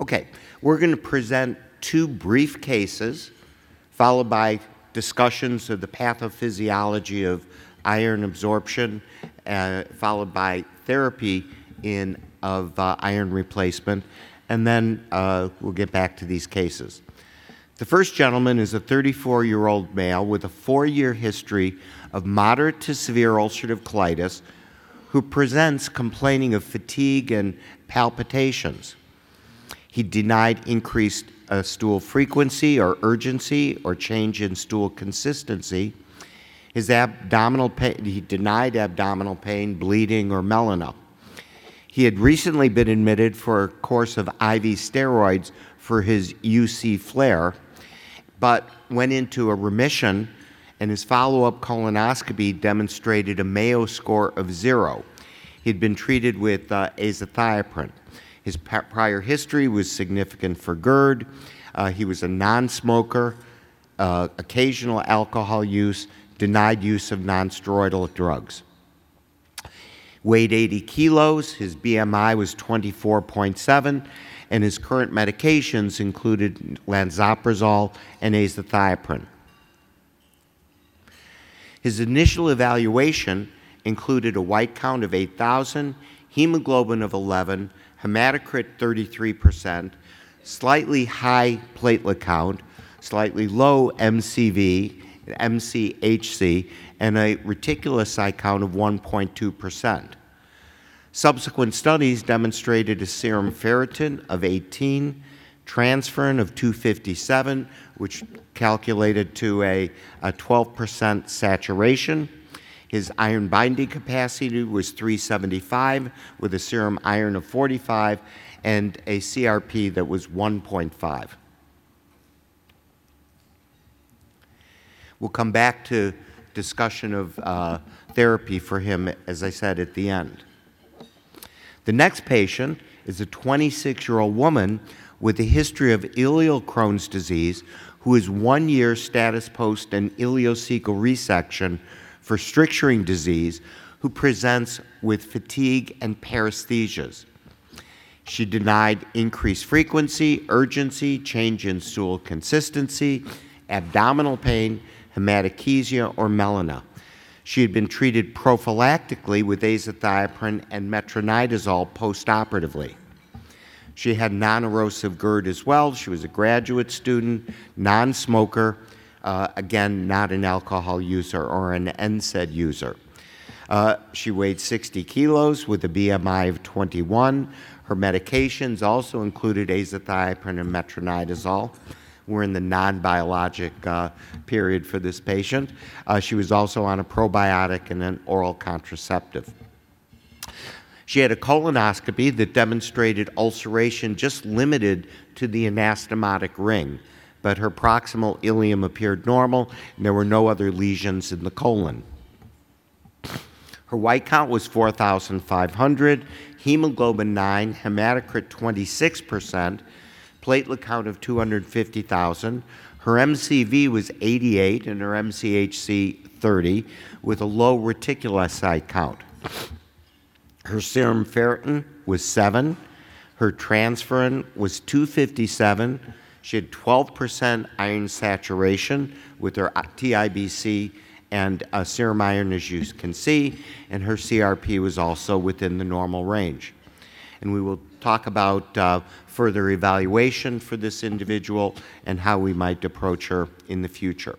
Okay, we're going to present two brief cases, followed by discussions of the pathophysiology of iron absorption, uh, followed by therapy in, of uh, iron replacement, and then uh, we'll get back to these cases. The first gentleman is a 34 year old male with a four year history of moderate to severe ulcerative colitis who presents complaining of fatigue and palpitations. He denied increased uh, stool frequency or urgency or change in stool consistency. His abdominal pain, he denied abdominal pain, bleeding, or melena. He had recently been admitted for a course of IV steroids for his UC flare, but went into a remission, and his follow up colonoscopy demonstrated a Mayo score of zero. He had been treated with uh, azathioprine. His prior history was significant for GERD. Uh, he was a non smoker, uh, occasional alcohol use, denied use of non steroidal drugs. Weighed 80 kilos, his BMI was 24.7, and his current medications included lansoprazole and azathioprine. His initial evaluation included a white count of 8,000, hemoglobin of 11, hematocrit 33%, slightly high platelet count, slightly low MCV, MCHC, and a reticulocyte count of 1.2%. Subsequent studies demonstrated a serum ferritin of 18, transferrin of 257, which calculated to a, a 12% saturation, his iron binding capacity was 375 with a serum iron of 45 and a CRP that was 1.5. We'll come back to discussion of uh, therapy for him, as I said at the end. The next patient is a 26 year old woman with a history of ileal Crohn's disease who is one year status post an ileocecal resection for stricturing disease who presents with fatigue and paresthesias. She denied increased frequency, urgency, change in stool consistency, abdominal pain, hematochezia, or melena. She had been treated prophylactically with azathioprine and metronidazole postoperatively. She had non erosive GERD as well. She was a graduate student, non smoker, uh, again, not an alcohol user or an NSAID user. Uh, she weighed 60 kilos with a BMI of 21. Her medications also included azathioprine and metronidazole. We're in the non biologic uh, period for this patient. Uh, she was also on a probiotic and an oral contraceptive. She had a colonoscopy that demonstrated ulceration just limited to the anastomotic ring but her proximal ileum appeared normal, and there were no other lesions in the colon. Her white count was 4,500, hemoglobin 9, hematocrit 26%, platelet count of 250,000. Her MCV was 88 and her MCHC 30, with a low reticulocyte count. Her serum ferritin was 7. Her transferrin was 257 she had 12% iron saturation with her TIBC and uh, serum iron, as you can see, and her CRP was also within the normal range. And we will talk about uh, further evaluation for this individual and how we might approach her in the future.